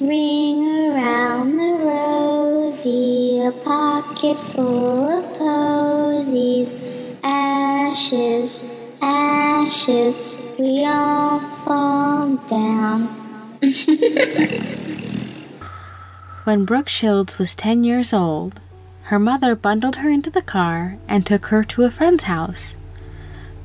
Ring around the rosy, a pocket full of posies. Ashes, ashes, we all fall down. When Brooke Shields was 10 years old, her mother bundled her into the car and took her to a friend's house.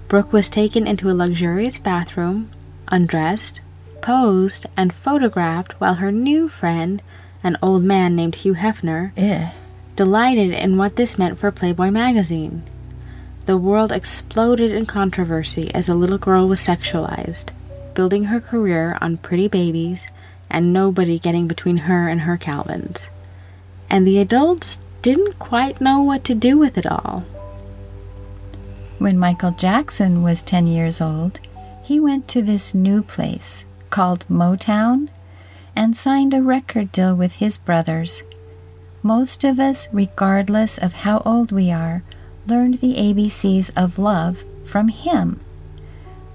Brooke was taken into a luxurious bathroom, undressed, posed, and photographed while her new friend, an old man named Hugh Hefner, Ugh. delighted in what this meant for Playboy magazine. The world exploded in controversy as the little girl was sexualized, building her career on pretty babies and nobody getting between her and her Calvins. And the adults didn't quite know what to do with it all. When Michael Jackson was 10 years old, he went to this new place called Motown and signed a record deal with his brothers. Most of us, regardless of how old we are, learned the ABCs of love from him.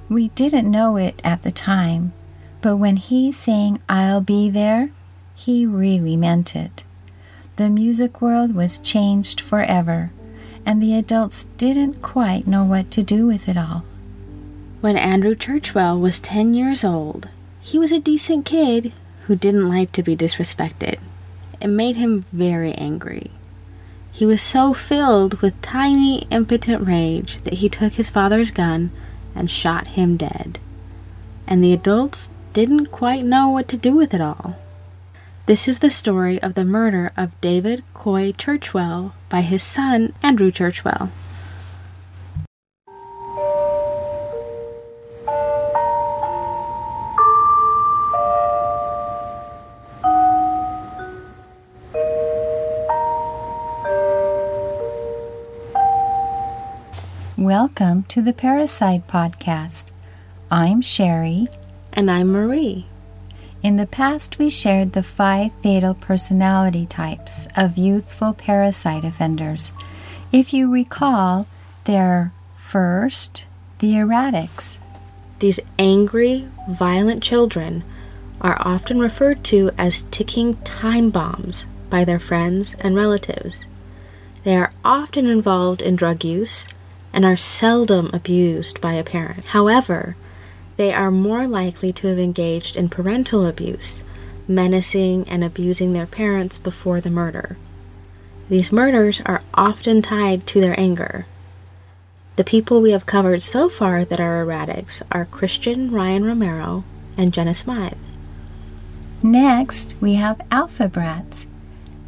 We didn't know it at the time, but when he sang I'll Be There, he really meant it. The music world was changed forever, and the adults didn't quite know what to do with it all. When Andrew Churchwell was 10 years old, he was a decent kid who didn't like to be disrespected. It made him very angry. He was so filled with tiny, impotent rage that he took his father's gun and shot him dead. And the adults didn't quite know what to do with it all. This is the story of the murder of David Coy Churchwell by his son, Andrew Churchwell. Welcome to the Parricide Podcast. I'm Sherry. And I'm Marie. In the past, we shared the five fatal personality types of youthful parricide offenders. If you recall, they're first, the erratics. These angry, violent children are often referred to as ticking time bombs by their friends and relatives. They are often involved in drug use and are seldom abused by a parent. However, they are more likely to have engaged in parental abuse, menacing and abusing their parents before the murder. These murders are often tied to their anger. The people we have covered so far that are erratics are Christian Ryan Romero and Jenna Smythe. Next, we have alpha brats.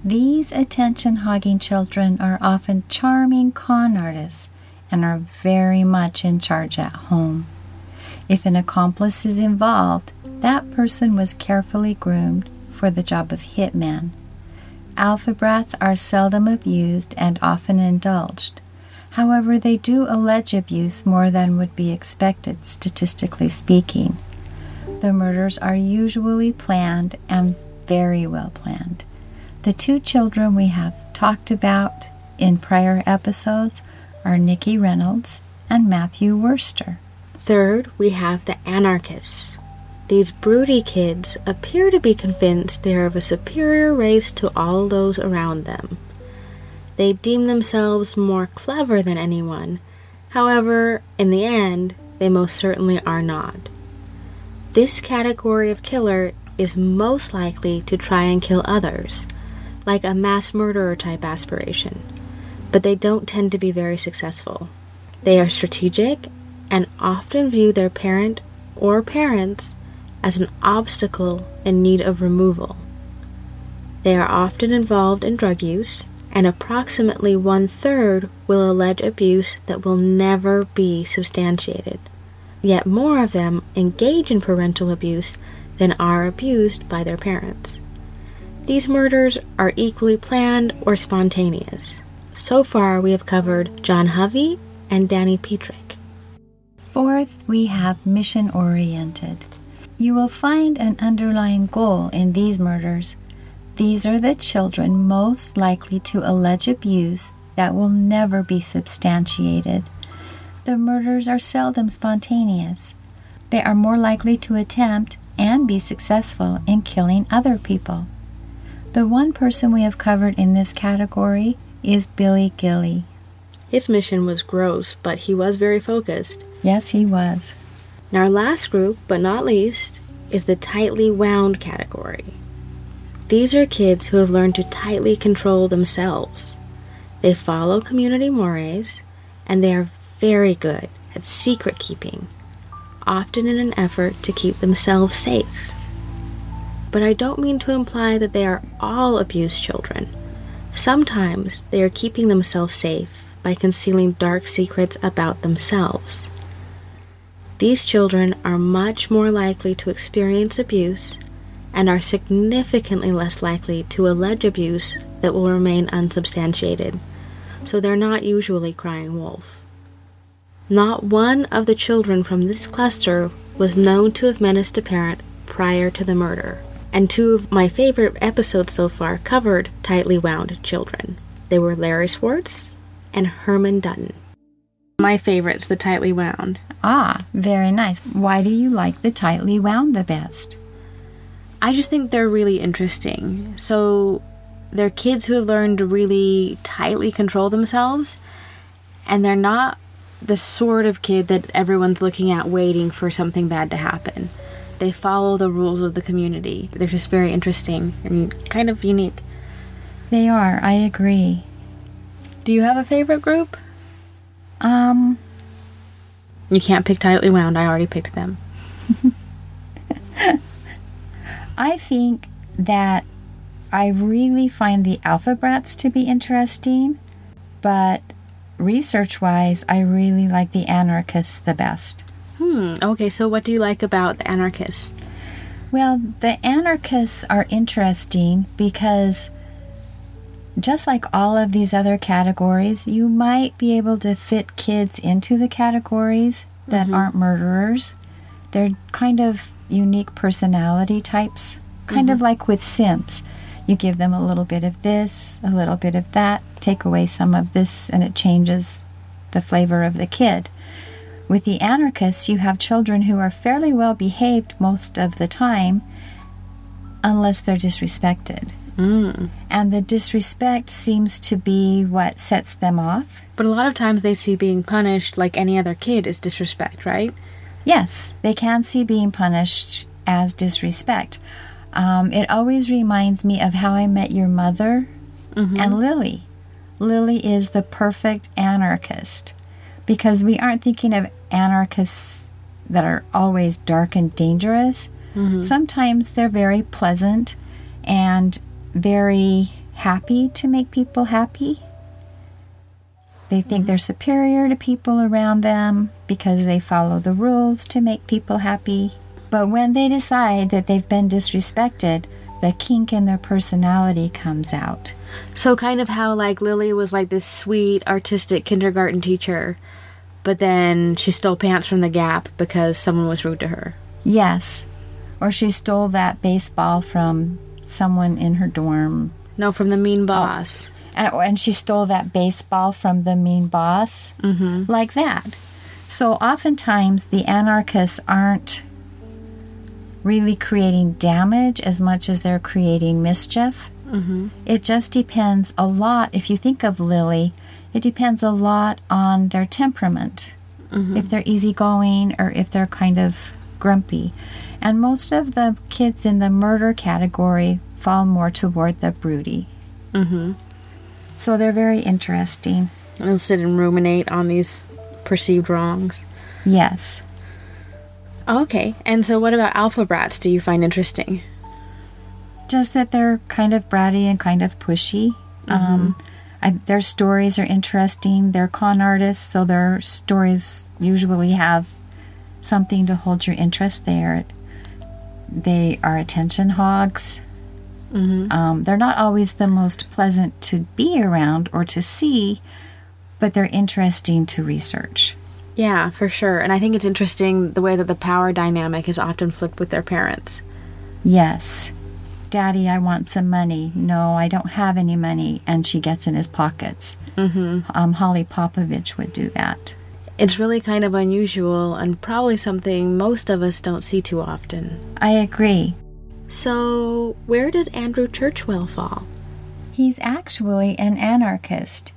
These attention hogging children are often charming con artists and are very much in charge at home. If an accomplice is involved, that person was carefully groomed for the job of hitman. Alpha brats are seldom abused and often indulged. However, they do allege abuse more than would be expected, statistically speaking. The murders are usually planned and very well planned. The two children we have talked about in prior episodes are Nikki Reynolds and Matthew Worster. Third, we have the anarchists. These broody kids appear to be convinced they are of a superior race to all those around them. They deem themselves more clever than anyone. However, in the end, they most certainly are not. This category of killer is most likely to try and kill others, like a mass murderer type aspiration, but they don't tend to be very successful. They are strategic and often view their parent or parents as an obstacle in need of removal. They are often involved in drug use, and approximately one third will allege abuse that will never be substantiated. Yet more of them engage in parental abuse than are abused by their parents. These murders are equally planned or spontaneous. So far, we have covered John Hovey and Danny Petrick. Fourth, we have mission oriented. You will find an underlying goal in these murders. These are the children most likely to allege abuse that will never be substantiated. The murders are seldom spontaneous. They are more likely to attempt and be successful in killing other people. The one person we have covered in this category is Billy Gilley. His mission was gross, but he was very focused. Yes, he was. And our last group, but not least, is the tightly wound category. These are kids who have learned to tightly control themselves. They follow community mores, and they are very good at secret keeping, often in an effort to keep themselves safe. But I don't mean to imply that they are all abused children. Sometimes they are keeping themselves safe by concealing dark secrets about themselves. These children are much more likely to experience abuse and are significantly less likely to allege abuse that will remain unsubstantiated, so they're not usually crying wolf. Not one of the children from this cluster was known to have menaced a parent prior to the murder, and two of my favorite episodes so far covered tightly wound children. They were Larry Swartz and Herman Dutton. My favorite's the tightly wound. Ah, very nice. Why do you like the tightly wound the best? I just think they're really interesting. So, they're kids who have learned to really tightly control themselves, and they're not the sort of kid that everyone's looking at waiting for something bad to happen. They follow the rules of the community. They're just very interesting and kind of unique. They are, I agree. Do you have a favorite group? Um, You can't pick tightly wound. I already picked them. I think that I really find the alpha brats to be interesting, but research wise, I really like the anarchists the best. Hmm. Okay, so what do you like about the anarchists? Well, the anarchists are interesting because just like all of these other categories, you might be able to fit kids into the categories that aren't murderers. They're kind of unique personality types, kind of like with Sims. You give them a little bit of this, a little bit of that, take away some of this, and it changes the flavor of the kid. With the anarchists, you have children who are fairly well behaved most of the time, unless they're disrespected. Mm. And the disrespect seems to be what sets them off. But a lot of times they see being punished like any other kid is disrespect, right? Yes, they can see being punished as disrespect. Um, it always reminds me of how I met your mother and Lily. Lily is the perfect anarchist because we aren't thinking of anarchists that are always dark and dangerous. Mm-hmm. Sometimes they're very pleasant and very happy to make people happy. They think mm-hmm. they're superior to people around them because they follow the rules to make people happy. But when they decide that they've been disrespected, the kink in their personality comes out. So kind of how like Lily was like this sweet artistic kindergarten teacher, but then she stole pants from the Gap because someone was rude to her. Yes. Or she stole that baseball from someone in her dorm. No, from the mean boss. And, and she stole that baseball from the mean boss. Mm-hmm. like that. So oftentimes the anarchists aren't really creating damage as much as they're creating mischief. Mm-hmm. It just depends a lot. If you think of Lily, it depends a lot on their temperament. If they're easygoing or if they're kind of grumpy. And most of the kids in the murder category fall more toward the broody. Mm-hmm. So they're very interesting. They'll sit and ruminate on these perceived wrongs. Yes. Okay. And so what about alpha brats do you find interesting? just that they're kind of bratty and kind of pushy. Um, I, their stories are interesting. They're con artists, so their stories usually have something to hold your interest. They are, they are attention hogs. Mm-hmm. Um, they're not always the most pleasant to be around or to see, but they're interesting to research. Yeah, for sure. And I think it's interesting the way that the power dynamic is often flipped with their parents. Yes. Daddy, I want some money. No, I don't have any money. And she gets in his pockets. Mm-hmm. Um, Holly Popovich would do that. It's really kind of unusual and probably something most of us don't see too often. I agree. So, where does Andrew Churchwell fall? He's actually an anarchist.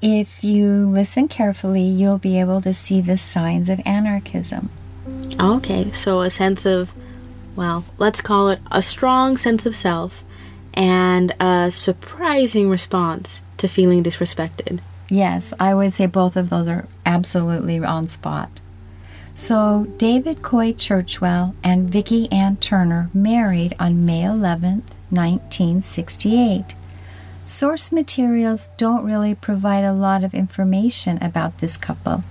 If you listen carefully, you'll be able to see the signs of anarchism. Okay, so a sense of, well, let's call it a strong sense of self and a surprising response to feeling disrespected. Yes, I would say both of those are absolutely on spot. So, David Coy Churchwell and Vicki Ann Turner married on May 11th, 1968. Source materials don't really provide a lot of information about this couple.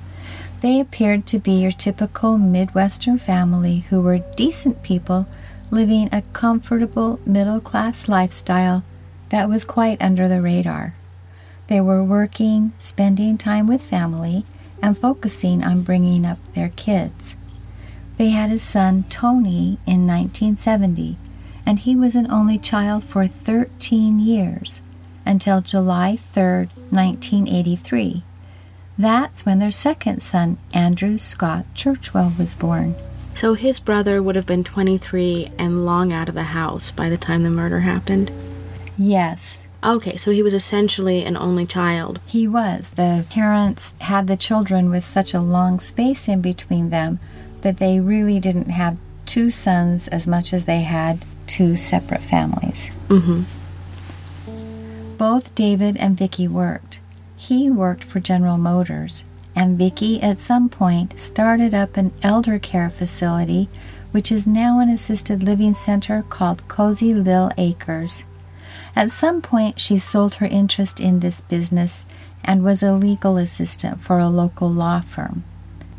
They appeared to be your typical Midwestern family who were decent people living a comfortable middle class lifestyle that was quite under the radar. They were working, spending time with family, and focusing on bringing up their kids. They had a son, Tony, in 1970, and he was an only child for 13 years until July 3, 1983. That's when their second son, Andrew Scott Churchwell, was born. So his brother would have been 23 and long out of the house by the time the murder happened? Yes, Okay, so he was essentially an only child. he was. The parents had the children with such a long space in between them that they really didn't have two sons as much as they had two separate families. Mm-hmm. Both David and Vicky worked. He worked for General Motors, and Vicky at some point started up an elder care facility, which is now an assisted living center called Cozy Lil Acres. At some point, she sold her interest in this business and was a legal assistant for a local law firm.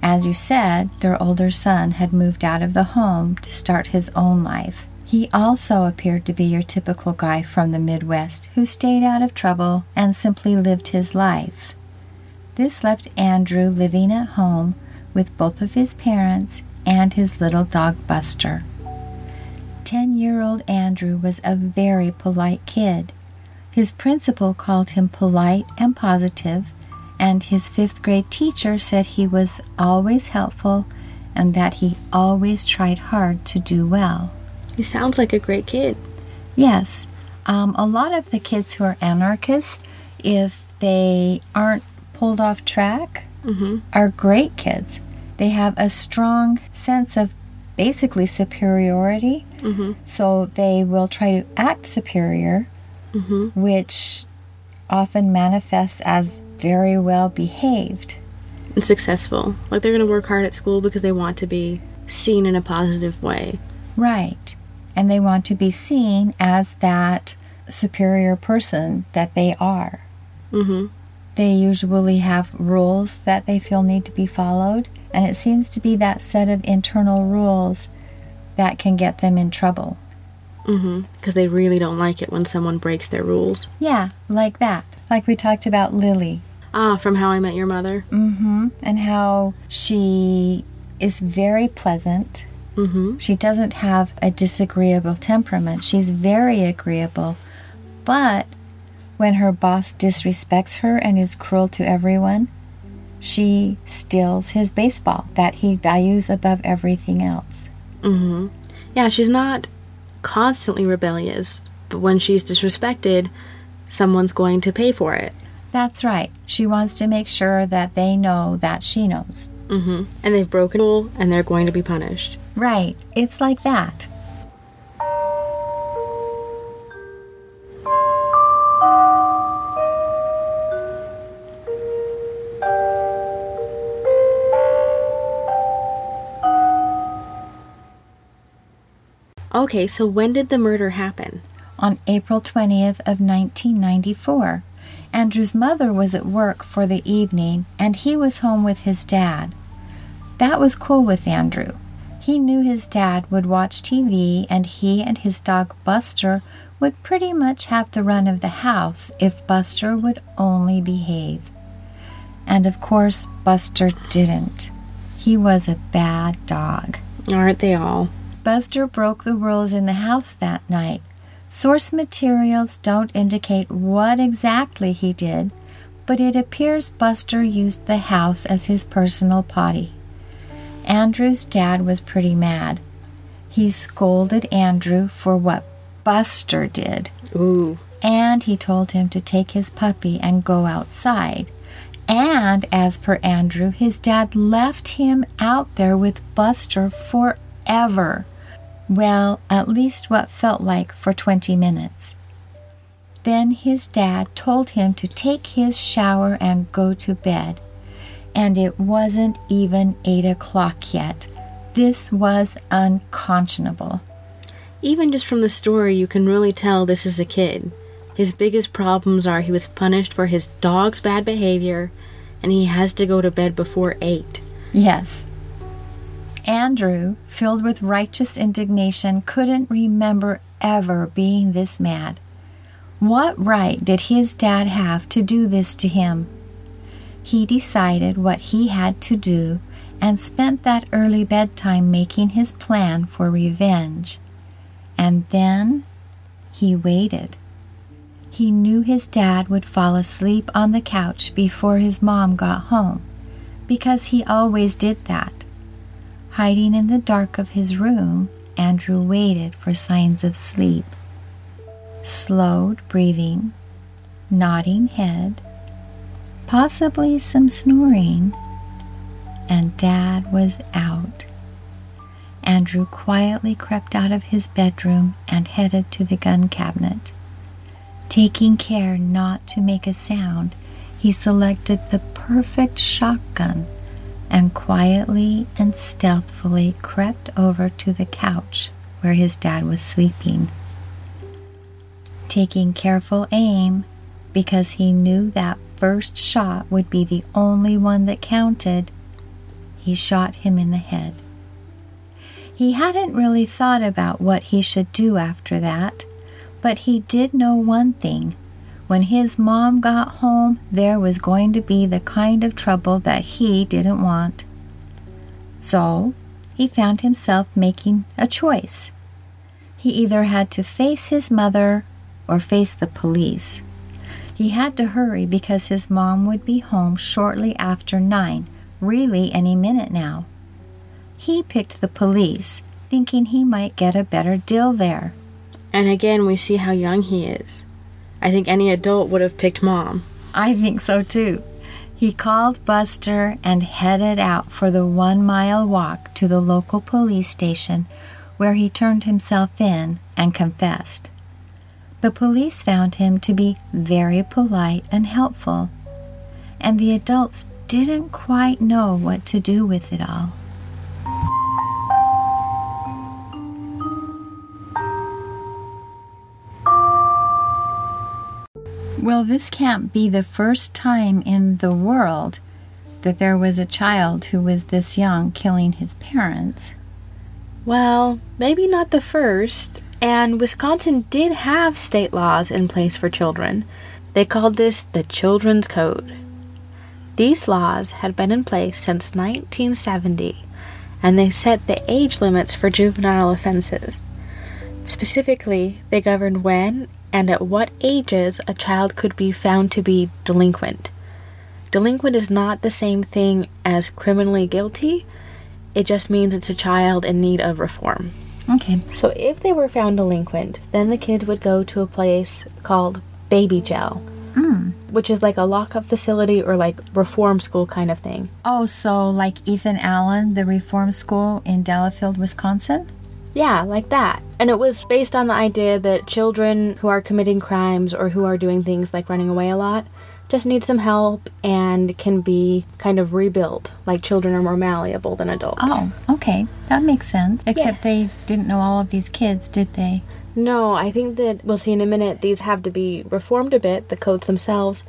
As you said, their older son had moved out of the home to start his own life. He also appeared to be your typical guy from the Midwest who stayed out of trouble and simply lived his life. This left Andrew living at home with both of his parents and his little dog Buster. Ten year old Andrew was a very polite kid. His principal called him polite and positive, and his fifth grade teacher said he was always helpful and that he always tried hard to do well. He sounds like a great kid. Yes, um, a lot of the kids who are anarchists, if they aren't pulled off track, Mm-hmm. are great kids. They have a strong sense of basically superiority, Mm-hmm. so they will try to act superior, Mm-hmm. which often manifests as very well behaved. And successful. Like they're going to work hard at school because they want to be seen in a positive way. Right. And they want to be seen as that superior person that they are. Mm-hmm. They usually have rules that they feel need to be followed, and it seems to be that set of internal rules that can get them in trouble. Mm-hmm. Because they really don't like it when someone breaks their rules. Yeah, like that. Like we talked about Lily. Ah, from How I Met Your Mother. Mm-hmm. And how she is very pleasant. Mm-hmm. She doesn't have a disagreeable temperament. She's very agreeable. But when her boss disrespects her and is cruel to everyone, she steals his baseball that he values above everything else. Mm-hmm. Yeah, she's not constantly rebellious, but when she's disrespected, someone's going to pay for it. That's right. She wants to make sure that they know that she knows. Mm-hmm. And they've broken rule, and they're going to be punished. Right. It's like that. Okay, so when did the murder happen? on April 20th of 1994. Andrew's mother was at work for the evening and he was home with his dad. That was cool with Andrew. He knew his dad would watch TV and he and his dog Buster would pretty much have the run of the house if Buster would only behave. And of course, Buster didn't. He was a bad dog. Aren't they all? Buster broke the rules in the house that night. Source materials don't indicate what exactly he did, but it appears Buster used the house as his personal potty. Andrew's dad was pretty mad. He scolded Andrew for what Buster did. Ooh. And he told him to take his puppy and go outside. And as per Andrew, his dad left him out there with Buster forever. Well, at least what felt like for 20 minutes. Then his dad told him to take his shower and go to bed. And it wasn't even 8 o'clock yet. This was unconscionable. Even just from the story, you can really tell this is a kid. His biggest problems are he was punished for his dog's bad behavior and he has to go to bed before 8. Yes. Andrew, filled with righteous indignation, couldn't remember ever being this mad. What right did his dad have to do this to him? He decided what he had to do and spent that early bedtime making his plan for revenge. And then he waited. He knew his dad would fall asleep on the couch before his mom got home, because he always did that. Hiding in the dark of his room, Andrew waited for signs of sleep. Slowed breathing, nodding head, possibly some snoring, and Dad was out. Andrew quietly crept out of his bedroom and headed to the gun cabinet. Taking care not to make a sound, he selected the perfect shotgun and quietly and stealthily crept over to the couch where his dad was sleeping. Taking careful aim, because he knew that first shot would be the only one that counted, he shot him in the head. He hadn't really thought about what he should do after that, but he did know one thing. When his mom got home, there was going to be the kind of trouble that he didn't want. So, he found himself making a choice. He either had to face his mother or face the police. He had to hurry because his mom would be home shortly after nine, really any minute now. He picked the police, thinking he might get a better deal there. And again, we see how young he is. I think any adult would have picked mom. I think so too. He called Buster and headed out for the one mile walk to the local police station where he turned himself in and confessed. The police found him to be very polite and helpful, and the adults didn't quite know what to do with it all. Well, this can't be the first time in the world that there was a child who was this young killing his parents. Well, maybe not the first, and Wisconsin did have state laws in place for children. They called this the Children's Code. These laws had been in place since 1970, and they set the age limits for juvenile offenses. Specifically, they governed when and at what ages a child could be found to be delinquent. Delinquent is not the same thing as criminally guilty, it just means it's a child in need of reform. Okay. So if they were found delinquent, then the kids would go to a place called baby jail, Mm. which is like a lockup facility or like reform school kind of thing. Oh, so like Ethan Allen, the reform school in Delafield, Wisconsin? Yeah, like that. And it was based on the idea that children who are committing crimes or who are doing things like running away a lot just need some help and can be kind of rebuilt. Like children are more malleable than adults. Oh, okay. That makes sense. Except they didn't know all of these kids, did they? No, I think that we'll see in a minute these have to be reformed a bit, the codes themselves,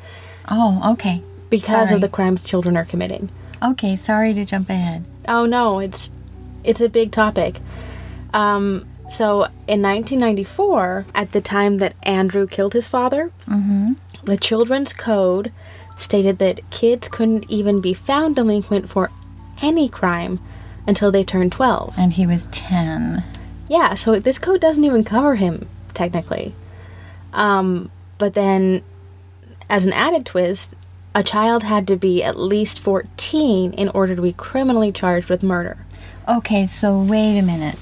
Oh, okay. because Sorry. of the crimes children are committing. Okay, sorry to jump ahead. Oh no, it's it's a big topic. Um, so in 1994, at the time that Andrew killed his father, Mm-hmm. The Children's Code stated that kids couldn't even be found delinquent for any crime until they turned 12. And he was 10. Yeah, so this code doesn't even cover him technically. Um, but then, as an added twist, a child had to be at least 14 in order to be criminally charged with murder. Okay, so wait a minute.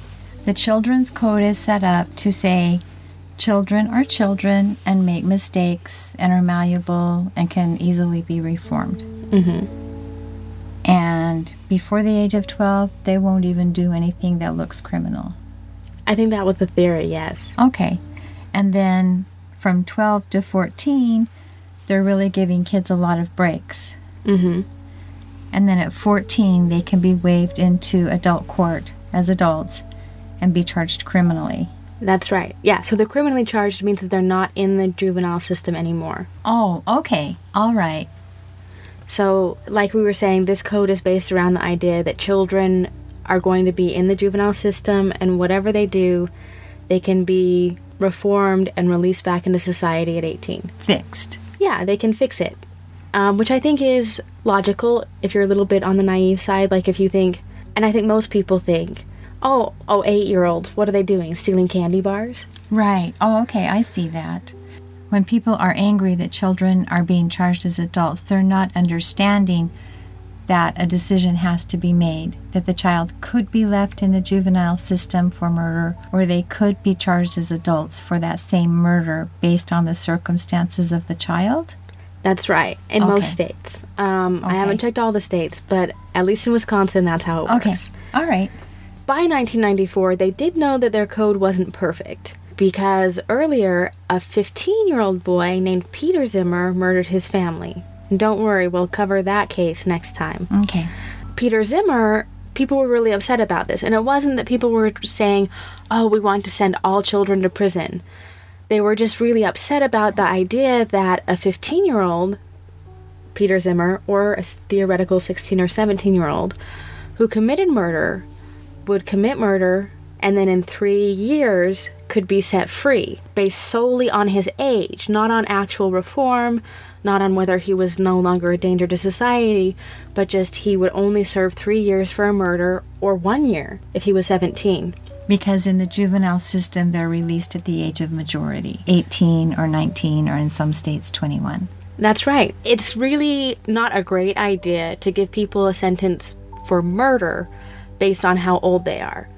The Children's Code is set up to say children are children and make mistakes and are malleable and can easily be reformed. Mm-hmm. And before the age of 12, they won't even do anything that looks criminal. I think that was the theory, yes. Okay. And then from 12 to 14, they're really giving kids a lot of breaks. Mm-hmm. And then at 14, they can be waived into adult court as adults and be charged criminally. That's right. Yeah, so they're criminally charged means that they're not in the juvenile system anymore. Oh, okay. All right. So, like we were saying, this code is based around the idea that children are going to be in the juvenile system, and whatever they do, they can be reformed and released back into society at 18. Fixed. Yeah, they can fix it. Um, which I think is logical if you're a little bit on the naive side. Like, if you think, and I think most people think, oh, oh, eight year olds, what are they doing? Stealing candy bars? Right. Oh, okay. I see that. When people are angry that children are being charged as adults, they're not understanding that a decision has to be made, that the child could be left in the juvenile system for murder, or they could be charged as adults for that same murder based on the circumstances of the child? That's right, in Okay. most states. Um, I haven't checked all the states, but at least in Wisconsin, that's how it works. Okay. All right. By 1994, they did know that their code wasn't perfect because earlier, a 15 year old boy named Peter Zimmer murdered his family. And don't worry, we'll cover that case next time. Okay. Peter Zimmer, people were really upset about this. And it wasn't that people were saying, oh, we want to send all children to prison. They were just really upset about the idea that a 15 year old, Peter Zimmer, or a theoretical 16 or 17 year old, who committed murder would commit murder and then in three years could be set free based solely on his age, not on actual reform, not on whether he was no longer a danger to society, but just he would only serve three years for a murder or one year if he was 17. Because in the juvenile system, they're released at the age of majority 18 or 19, or in some states, 21. That's right. It's really not a great idea to give people a sentence for murder based on how old they are.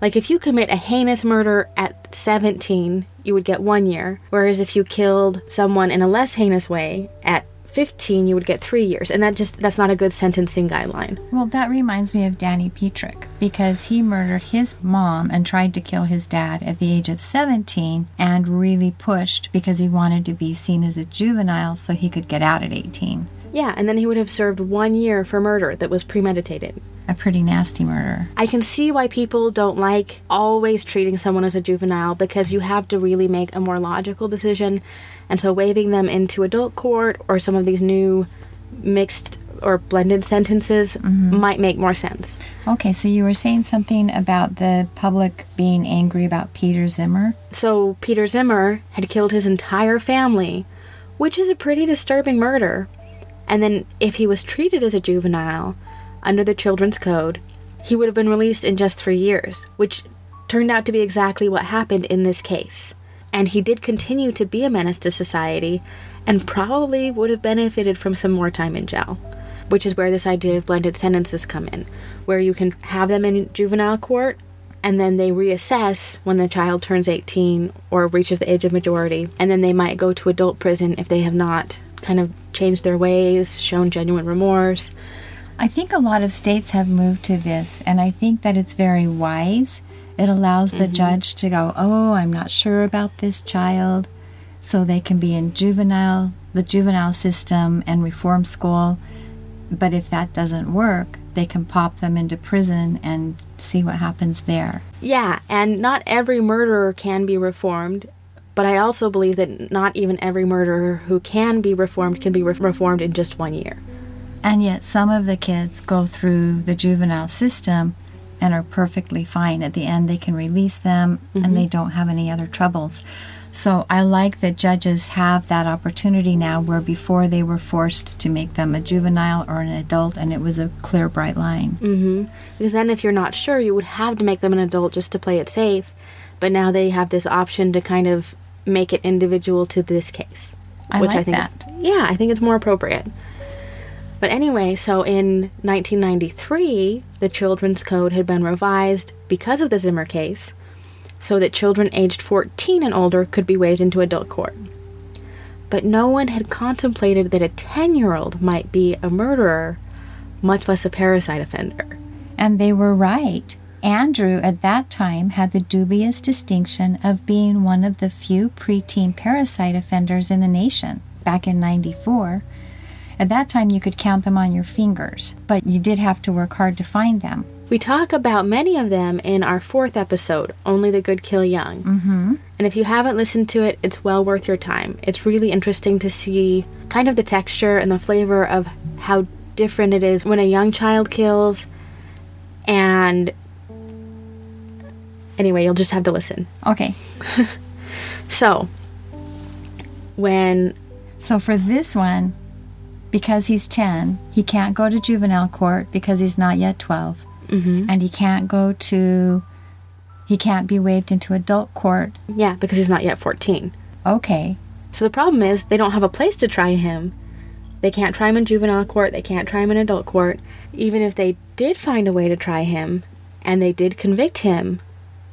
Like, if you commit a heinous murder at 17, you would get one year, whereas if you killed someone in a less heinous way at 15, you would get three years. And that just, that's not a good sentencing guideline. Well, that reminds me of Danny Petrick because he murdered his mom and tried to kill his dad at the age of 17 and really pushed because he wanted to be seen as a juvenile so he could get out at 18. Yeah, and then he would have served one year for murder that was premeditated. A pretty nasty murder. I can see why people don't like always treating someone as a juvenile because you have to really make a more logical decision. And so waiving them into adult court or some of these new mixed or blended sentences mm-hmm. might make more sense. Okay, so you were saying something about the public being angry about Peter Zimmer? So Peter Zimmer had killed his entire family, which is a pretty disturbing murder. And then if he was treated as a juvenile under the children's code, he would have been released in just 3 years, which turned out to be exactly what happened in this case. And he did continue to be a menace to society and probably would have benefited from some more time in jail. Which is where this idea of blended sentences come in, where you can have them in juvenile court and then they reassess when the child turns 18 or reaches the age of majority, and then they might go to adult prison if they have not kind of changed their ways, shown genuine remorse. I think a lot of states have moved to this, and I think that it's very wise. It allows the mm-hmm. judge to go, Oh, I'm not sure about this child. So they can be in juvenile, the juvenile system and reform school. But if that doesn't work, they can pop them into prison and see what happens there. Yeah, and not every murderer can be reformed, but I also believe that not even every murderer who can be reformed can be re- reformed in just one year. And yet, some of the kids go through the juvenile system and are perfectly fine. At the end, they can release them and they don't have any other troubles. So, I like that judges have that opportunity now where before they were forced to make them a juvenile or an adult, and it was a clear, bright line. hmm Because then, if you're not sure, you would have to make them an adult just to play it safe. But now they have this option to kind of make it individual to this case, I which like I think that. Is, yeah, I think it's more appropriate. But anyway, so in 1993, the Children's Code had been revised because of the Zimmer case so that children aged 14 and older could be waived into adult court. But no one had contemplated that a 10 year old might be a murderer, much less a parricide offender. And they were right. Andrew at that time had the dubious distinction of being one of the few preteen parricide offenders in the nation back in 94. At that time, you could count them on your fingers, but you did have to work hard to find them. We talk about many of them in our fourth episode, Only the Good Kill Young. Mm-hmm. And if you haven't listened to it, it's well worth your time. It's really interesting to see kind of the texture and the flavor of how different it is when a young child kills and anyway, you'll just have to listen. Okay. So, when So for this one, because he's 10, he can't go to juvenile court because he's not yet 12. mhm, And he can't go to, he can't be waived into adult court. yeah, because he's not yet 14. Okay. So the problem is they don't have a place to try him. They can't try him in juvenile court, they can't try him in adult court. Even if they did find a way to try him and they did convict him,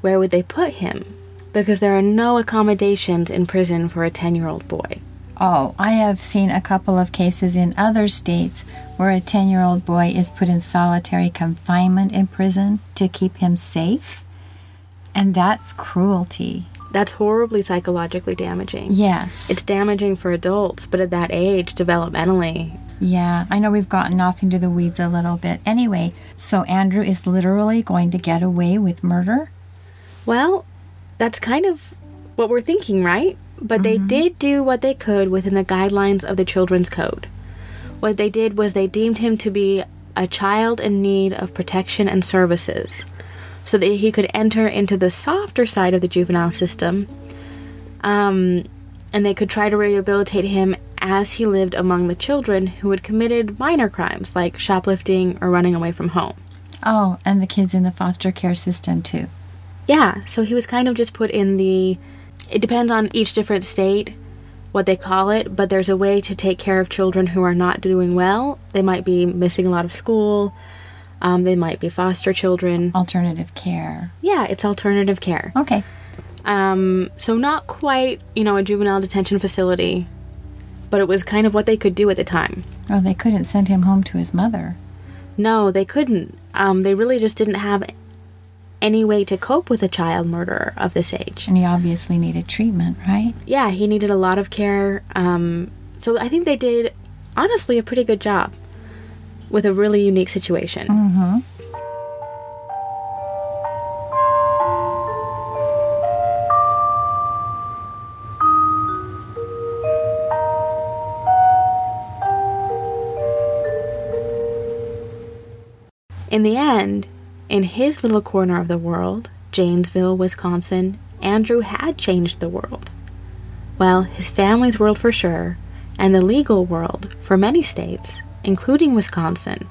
where would they put him? Because there are no accommodations in prison for a 10 year old boy. Oh, I have seen a couple of cases in other states where a 10 year old boy is put in solitary confinement in prison to keep him safe. And that's cruelty. That's horribly psychologically damaging. Yes. It's damaging for adults, but at that age, developmentally, yeah, I know we've gotten off into the weeds a little bit. Anyway, so Andrew is literally going to get away with murder? Well, that's kind of what we're thinking, right? But they did do what they could within the guidelines of the Children's Code. What they did was they deemed him to be a child in need of protection and services so that he could enter into the softer side of the juvenile system. Um, and they could try to rehabilitate him as he lived among the children who had committed minor crimes like shoplifting or running away from home. Oh, and the kids in the foster care system too. Yeah, so he was kind of just put in the. It depends on each different state what they call it, but there's a way to take care of children who are not doing well. They might be missing a lot of school, um, they might be foster children. Alternative care. Yeah, it's alternative care. Okay. Um, so, not quite, you know, a juvenile detention facility, but it was kind of what they could do at the time. Oh, they couldn't send him home to his mother. No, they couldn't. Um, they really just didn't have any way to cope with a child murderer of this age. And he obviously needed treatment, right? yeah, he needed a lot of care. Um, so I think they did, honestly, a pretty good job with a really unique situation. Mm-hmm. In the end, in his little corner of the world, Janesville, Wisconsin, Andrew had changed the world. Well, his family's world for sure, and the legal world for many states, including Wisconsin,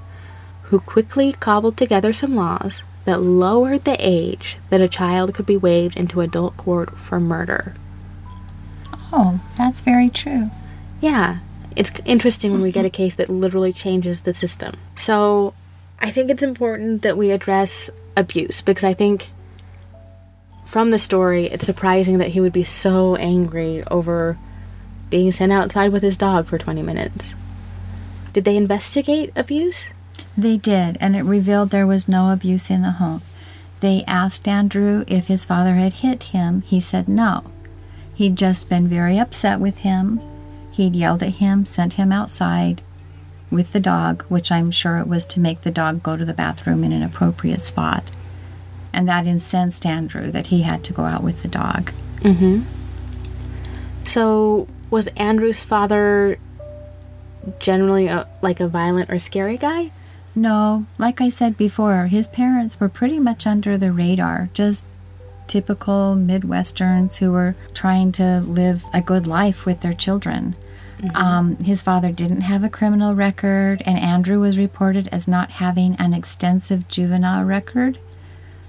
who quickly cobbled together some laws that lowered the age that a child could be waived into adult court for murder. Oh, that's very true. Yeah, it's interesting when we get a case that literally changes the system. So, I think it's important that we address abuse because I think from the story, it's surprising that he would be so angry over being sent outside with his dog for 20 minutes. Did they investigate abuse? They did, and it revealed there was no abuse in the home. They asked Andrew if his father had hit him. He said no. He'd just been very upset with him. He'd yelled at him, sent him outside with the dog, which I'm sure it was to make the dog go to the bathroom in an appropriate spot. And that incensed Andrew that he had to go out with the dog. Mm-hmm. So, was Andrew's father generally a, like a violent or scary guy? No, like I said before, his parents were pretty much under the radar, just typical Midwesterns who were trying to live a good life with their children. Um, his father didn't have a criminal record, and Andrew was reported as not having an extensive juvenile record.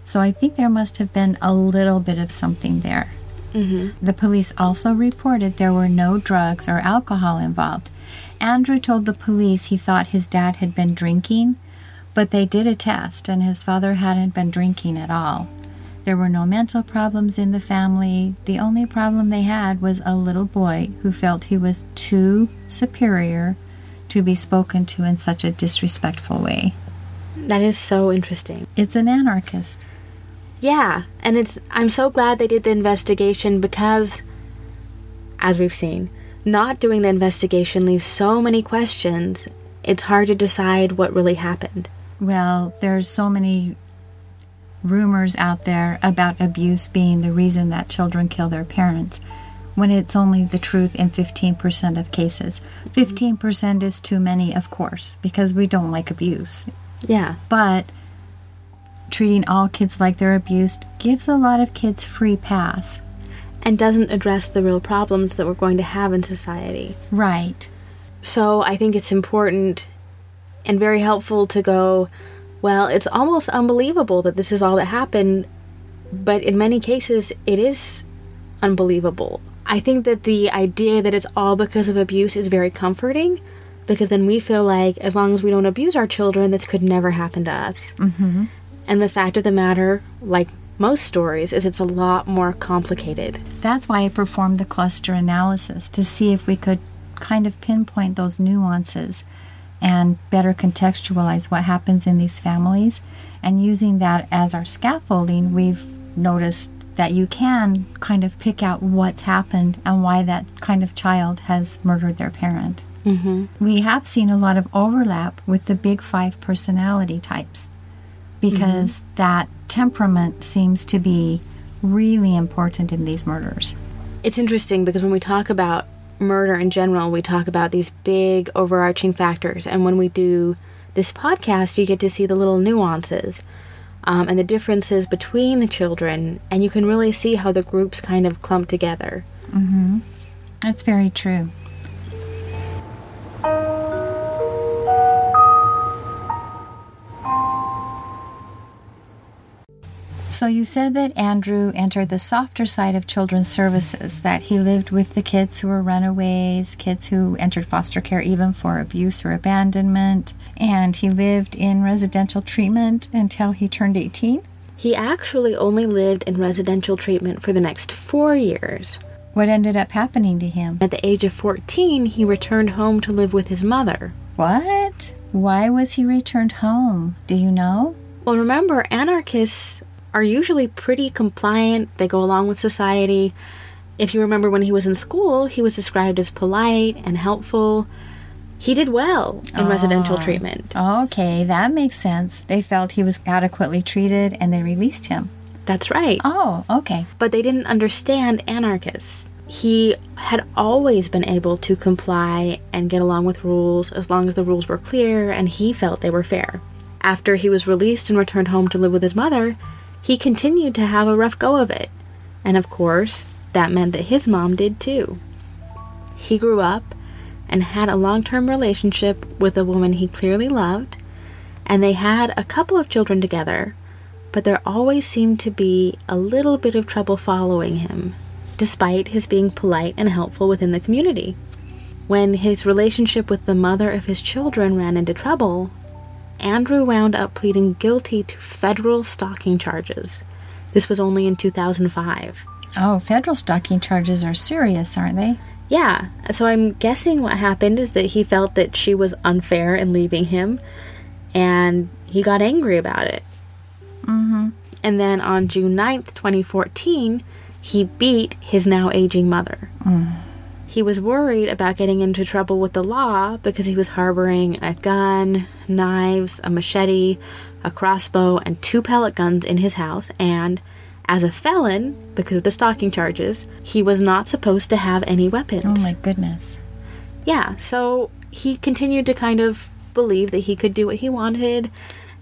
So I think there must have been a little bit of something there. Mm-hmm. The police also reported there were no drugs or alcohol involved. Andrew told the police he thought his dad had been drinking, but they did a test and his father hadn't been drinking at all. There were no mental problems in the family. The only problem they had was a little boy who felt he was too superior to be spoken to in such a disrespectful way. That is so interesting. It's an anarchist. Yeah, and it's I'm so glad they did the investigation because as we've seen, not doing the investigation leaves so many questions. It's hard to decide what really happened. Well, there's so many rumors out there about abuse being the reason that children kill their parents when it's only the truth in 15% of cases. 15% is too many, of course, because we don't like abuse. Yeah. But treating all kids like they're abused gives a lot of kids free pass. And doesn't address the real problems that we're going to have in society. Right. So I think it's important and very helpful to go, well, it's almost unbelievable that this is all that happened, but in many cases, it is unbelievable. I think that the idea that it's all because of abuse is very comforting because then we feel like as long as we don't abuse our children, this could never happen to us. Mm-hmm. And the fact of the matter, like most stories, is it's a lot more complicated. That's why I performed the cluster analysis to see if we could kind of pinpoint those nuances and better contextualize what happens in these families. And using that as our scaffolding, we've noticed that you can kind of pick out what's happened and why that kind of child has murdered their parent. Mm-hmm. We have seen a lot of overlap with the big five personality types because that temperament seems to be really important in these murders. It's interesting because when we talk about murder in general, we talk about these big overarching factors. And when we do this podcast, you get to see the little nuances um, and the differences between the children, and you can really see how the groups kind of clump together. Mm-hmm. That's very true. So you said that Andrew entered the softer side of children's services, that he lived with the kids who were runaways, kids who entered foster care even for abuse or abandonment, and he lived in residential treatment until he turned 18. He actually only lived in residential treatment for the next four years. What ended up happening to him? At the age of 14, he returned home to live with his mother. What? Why was he returned home? Do you know? Well, remember, anarchists are usually pretty compliant, they go along with society. If you remember when he was in school, he was described as polite and helpful. He did well in residential Oh. treatment. Okay, that makes sense. They felt he was adequately treated and they released him. That's right. Oh, okay. But they didn't understand anarchists. He had always been able to comply and get along with rules as long as the rules were clear and he felt they were fair. After he was released and returned home to live with his mother, he continued to have a rough go of it. And of course, that meant that his mom did too. He grew up and had a long term relationship with a woman he clearly loved, and they had a couple of children together, but there always seemed to be a little bit of trouble following him, despite his being polite and helpful within the community. When his relationship with the mother of his children ran into trouble, Andrew wound up pleading guilty to federal stalking charges. This was only in 2005. Oh, federal stalking charges are serious, aren't they? Yeah, so I'm guessing what happened is that he felt that she was unfair in leaving him, and he got angry about it. Mm-hmm. And then on June 9th, 2014, he beat his now aging mother. He was worried about getting into trouble with the law because he was harboring a gun, knives, a machete, a crossbow, and two pellet guns in his house, and as a felon, because of the stalking charges, he was not supposed to have any weapons. Oh my goodness. Yeah, so he continued to kind of believe that he could do what he wanted,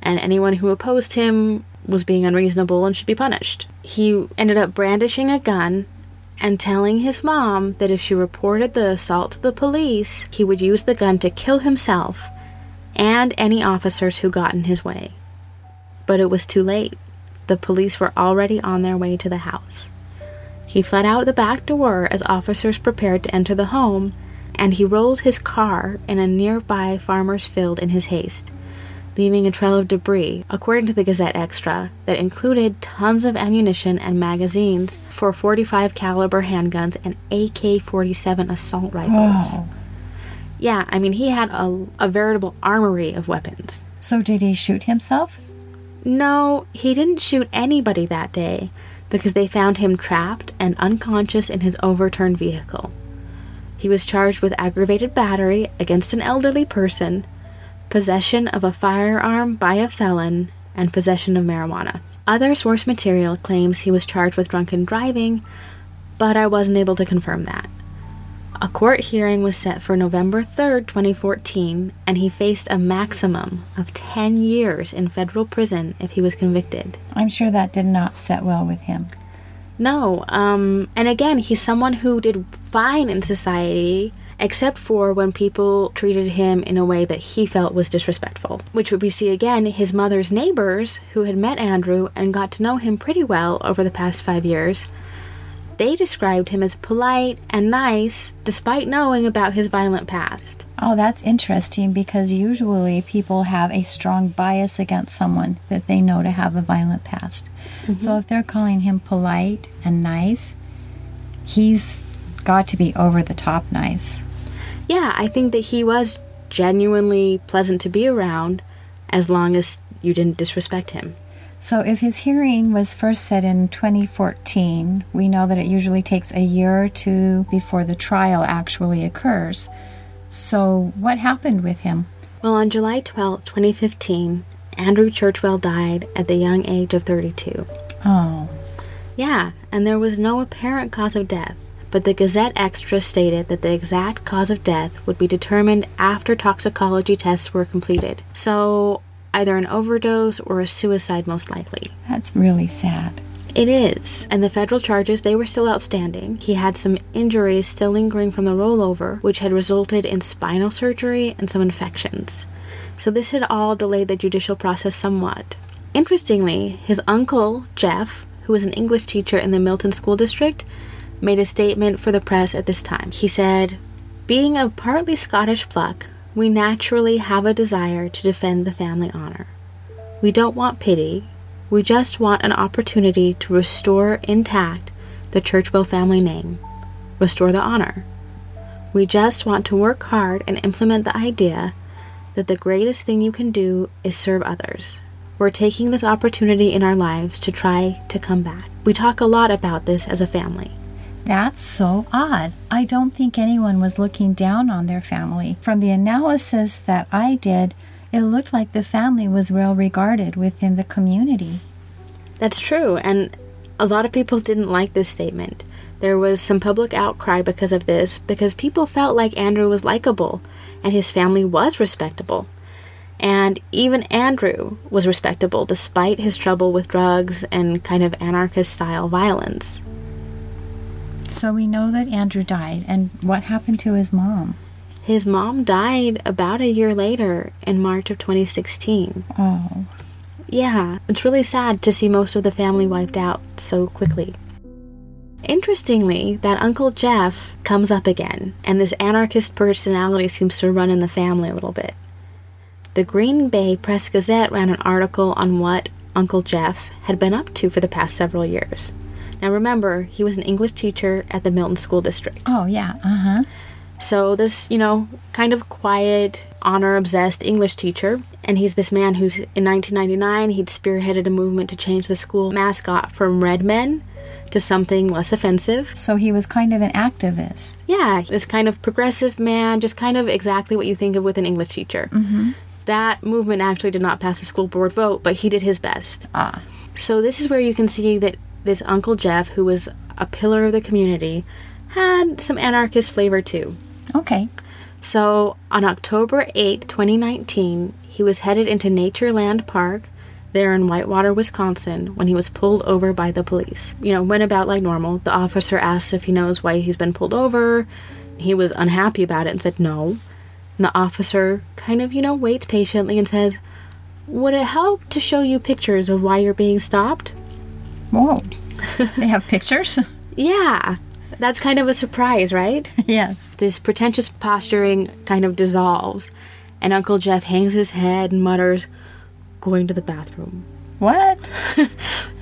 and anyone who opposed him was being unreasonable and should be punished. He ended up brandishing a gun and telling his mom that if she reported the assault to the police, he would use the gun to kill himself and any officers who got in his way. But it was too late. The police were already on their way to the house. He fled out the back door as officers prepared to enter the home, and he rolled his car in a nearby farmer's field in his haste, leaving a trail of debris, according to the GazetteXtra, that included tons of ammunition and magazines for 45 caliber handguns and AK-47 assault rifles. Oh. Yeah, I mean he had a, a veritable armory of weapons. So did he shoot himself? No, he didn't shoot anybody that day because they found him trapped and unconscious in his overturned vehicle. He was charged with aggravated battery against an elderly person, possession of a firearm by a felon, and possession of marijuana. Other source material claims he was charged with drunken driving, but I wasn't able to confirm that. A court hearing was set for November 3rd, 2014, and he faced a maximum of 10 years in federal prison if he was convicted. I'm sure that did not set well with him. No, um, and again, he's someone who did fine in society, except for when people treated him in a way that he felt was disrespectful. Which we see again, his mother's neighbors, who had met Andrew and got to know him pretty well over the past five years, they described him as polite and nice despite knowing about his violent past. Oh, that's interesting because usually people have a strong bias against someone that they know to have a violent past. Mm-hmm. So if they're calling him polite and nice, he's got to be over the top nice. Yeah, I think that he was genuinely pleasant to be around as long as you didn't disrespect him. So if his hearing was first set in 2014, we know that it usually takes a year or two before the trial actually occurs. So what happened with him? Well, on July 12, 2015, Andrew Churchwell died at the young age of 32. Oh, Yeah, and there was no apparent cause of death, but the GazetteXtra stated that the exact cause of death would be determined after toxicology tests were completed. So, either an overdose or a suicide, most likely. that's really sad. It is. And the federal charges, they were still outstanding. He had some injuries still lingering from the rollover, which had resulted in spinal surgery and some infections. So this had all delayed the judicial process somewhat. Interestingly, his uncle, Jeff, who was an English teacher in the Milton School District, made a statement for the press at this time. He said, Being of partly Scottish pluck, we naturally have a desire to defend the family honor. We don't want pity, we just want an opportunity to restore intact the Churchwell family name, restore the honor. We just want to work hard and implement the idea that the greatest thing you can do is serve others. We're taking this opportunity in our lives to try to come back. We talk a lot about this as a family. That's so odd. I don't think anyone was looking down on their family. From the analysis that I did, it looked like the family was well regarded within the community. That's true, and a lot of people didn't like this statement. There was some public outcry because of this, because people felt like Andrew was likable and his family was respectable. And even Andrew was respectable despite his trouble with drugs and kind of anarchist style violence. So we know that Andrew died, and what happened to his mom? His mom died about a year later in March of 2016. Oh, Yeah, it's really sad to see most of the family wiped out so quickly. Interestingly, that Uncle Jeff comes up again, and this anarchist personality seems to run in the family a little bit. The Green Bay Press Gazette ran an article on what Uncle Jeff had been up to for the past several years. Now remember, he was an English teacher at the Milton School District. oh yeah, uh huh. So this, you know, kind of quiet, honor-obsessed English teacher, and he's this man who's in 1999 he'd spearheaded a movement to change the school mascot from red men to something less offensive. So he was kind of an activist. Yeah, this kind of progressive man, just kind of exactly what you think of with an English teacher. Mm-hmm. That movement actually did not pass the school board vote, but he did his best. Ah, So this is where you can see that this Uncle Jeff, who was a pillar of the community, had some anarchist flavor too. okay. So on October 8th, 2019, he was headed into Natureland Park there in Whitewater, Wisconsin, when he was pulled over by the police. You know, went about like normal. The officer asked if he knows why he's been pulled over. He was unhappy about it and said no. And the officer kind of, you know, waits patiently and says, Would it help to show you pictures of why you're being stopped? Whoa. they have pictures? Yeah. That's kind of a surprise, right? yes. This pretentious posturing kind of dissolves, and Uncle Jeff hangs his head and mutters, Going to the bathroom. What?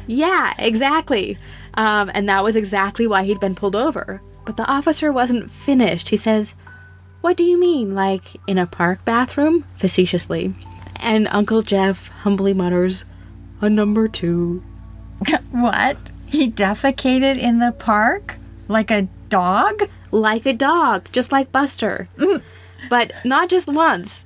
Yeah, exactly. Um, and that was exactly why he'd been pulled over. But the officer wasn't finished. He says, What do you mean? Like in a park bathroom? Facetiously. And Uncle Jeff humbly mutters, A number two. what? He defecated in the park? Like a dog? Like a dog, just like Buster. but not just once.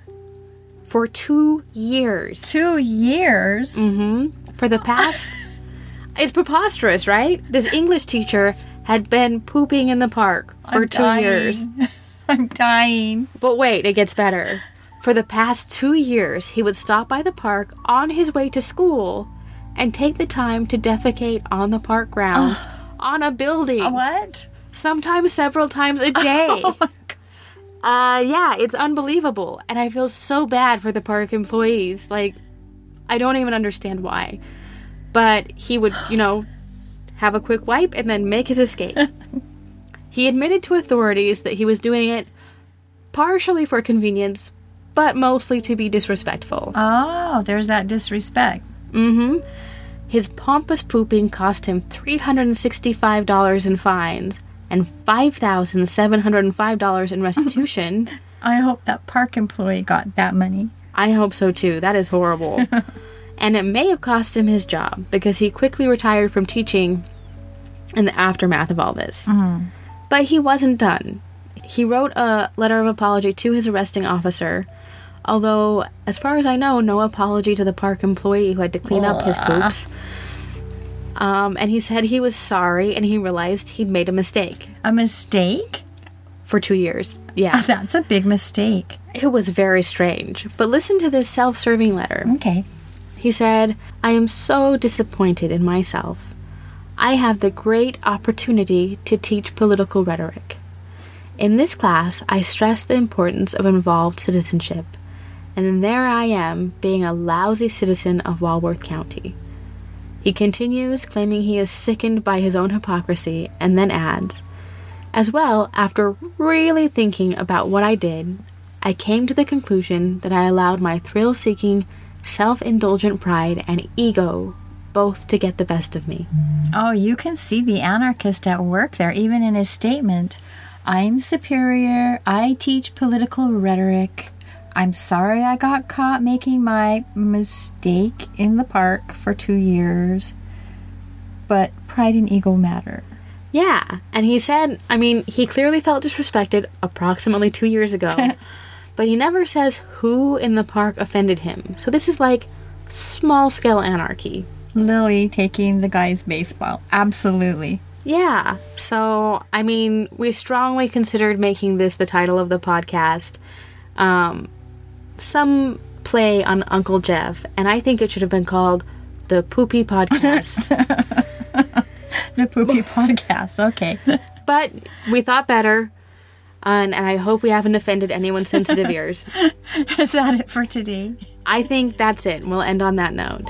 For two years. Two years? Mm-hmm. For the past. it's preposterous, right? This English teacher had been pooping in the park for I'm two dying. years. I'm dying. But wait, it gets better. For the past two years, he would stop by the park on his way to school and take the time to defecate on the park grounds on a building. What? Sometimes several times a day. Oh uh, yeah, it's unbelievable. And I feel so bad for the park employees. Like, I don't even understand why. But he would, you know, have a quick wipe and then make his escape. he admitted to authorities that he was doing it partially for convenience, but mostly to be disrespectful. Oh, there's that disrespect. Mm-hmm. His pompous pooping cost him $365 in fines and $5,705 in restitution. I hope that park employee got that money. I hope so too. That is horrible. and it may have cost him his job because he quickly retired from teaching in the aftermath of all this. But he wasn't done. He wrote a letter of apology to his arresting officer, although, as far as I know, no apology to the park employee who had to clean up his poops. Um, and he said he was sorry and he realized he'd made a mistake A mistake? for two years. Yeah, That's a big mistake. it was very strange. But listen to this self serving letter. Okay. He said, I am so disappointed in myself. I have the great opportunity to teach political rhetoric. In this class, I stress the importance of involved citizenship, and then there I am being a lousy citizen of Walworth County. He continues, claiming he is sickened by his own hypocrisy, and then adds, As well, after really thinking about what I did, I came to the conclusion that I allowed my thrill seeking, self indulgent pride and ego both to get the best of me. Oh, you can see the anarchist at work there, even in his statement. I'm superior. I teach political rhetoric. I'm sorry I got caught making my mistake in the park for two years. But pride and ego matter. Yeah, and he said, I mean, he clearly felt disrespected approximately two years ago, but he never says who in the park offended him. So this is like small scale anarchy. Lily taking the guy's baseball. Absolutely. Yeah, so I mean, we strongly considered making this the title of the podcast. Um, some play on Uncle Jeff, and I think it should have been called the Poopy Podcast. The Poopy Podcast. Okay. but we thought better, and, and I hope we haven't offended anyone's sensitive ears. Is that it for today? I think that's it. We'll end on that note.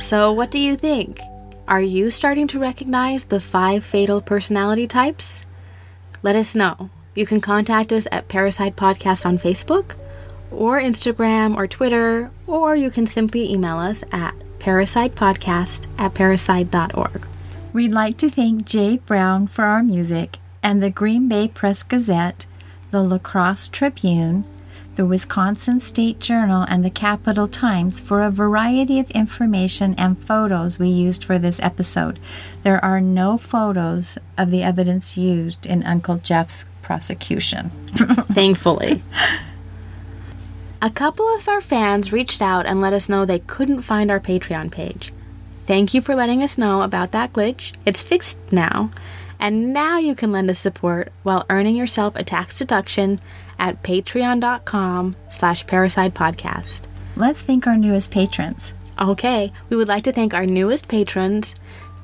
So, what do you think? Are you starting to recognize the five fatal personality types? Let us know. You can contact us at Parricide Podcast on Facebook, or Instagram, or Twitter, or you can simply email us at parricidepodcast at parricide.org. We'd like to thank Jay Brown for our music and the Green Bay Press Gazette, the La Crosse Tribune, the Wisconsin State Journal, and the Capital Times for a variety of information and photos we used for this episode. There are no photos of the evidence used in Uncle Jeff's prosecution. thankfully. A couple of our fans reached out and let us know they couldn't find our Patreon page. Thank you for letting us know about that glitch. It's fixed now, and now you can lend us support while earning yourself a tax deduction at patreon.com slash parricide podcast. Let's thank our newest patrons. Okay, we would like to thank our newest patrons,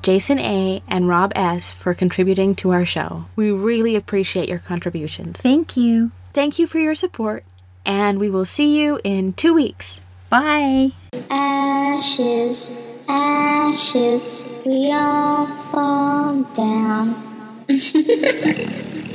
Jason A. and Rob S., for contributing to our show. We really appreciate your contributions. Thank you. Thank you for your support, and we will see you in two weeks. Bye. Ashes, ashes, we all fall down.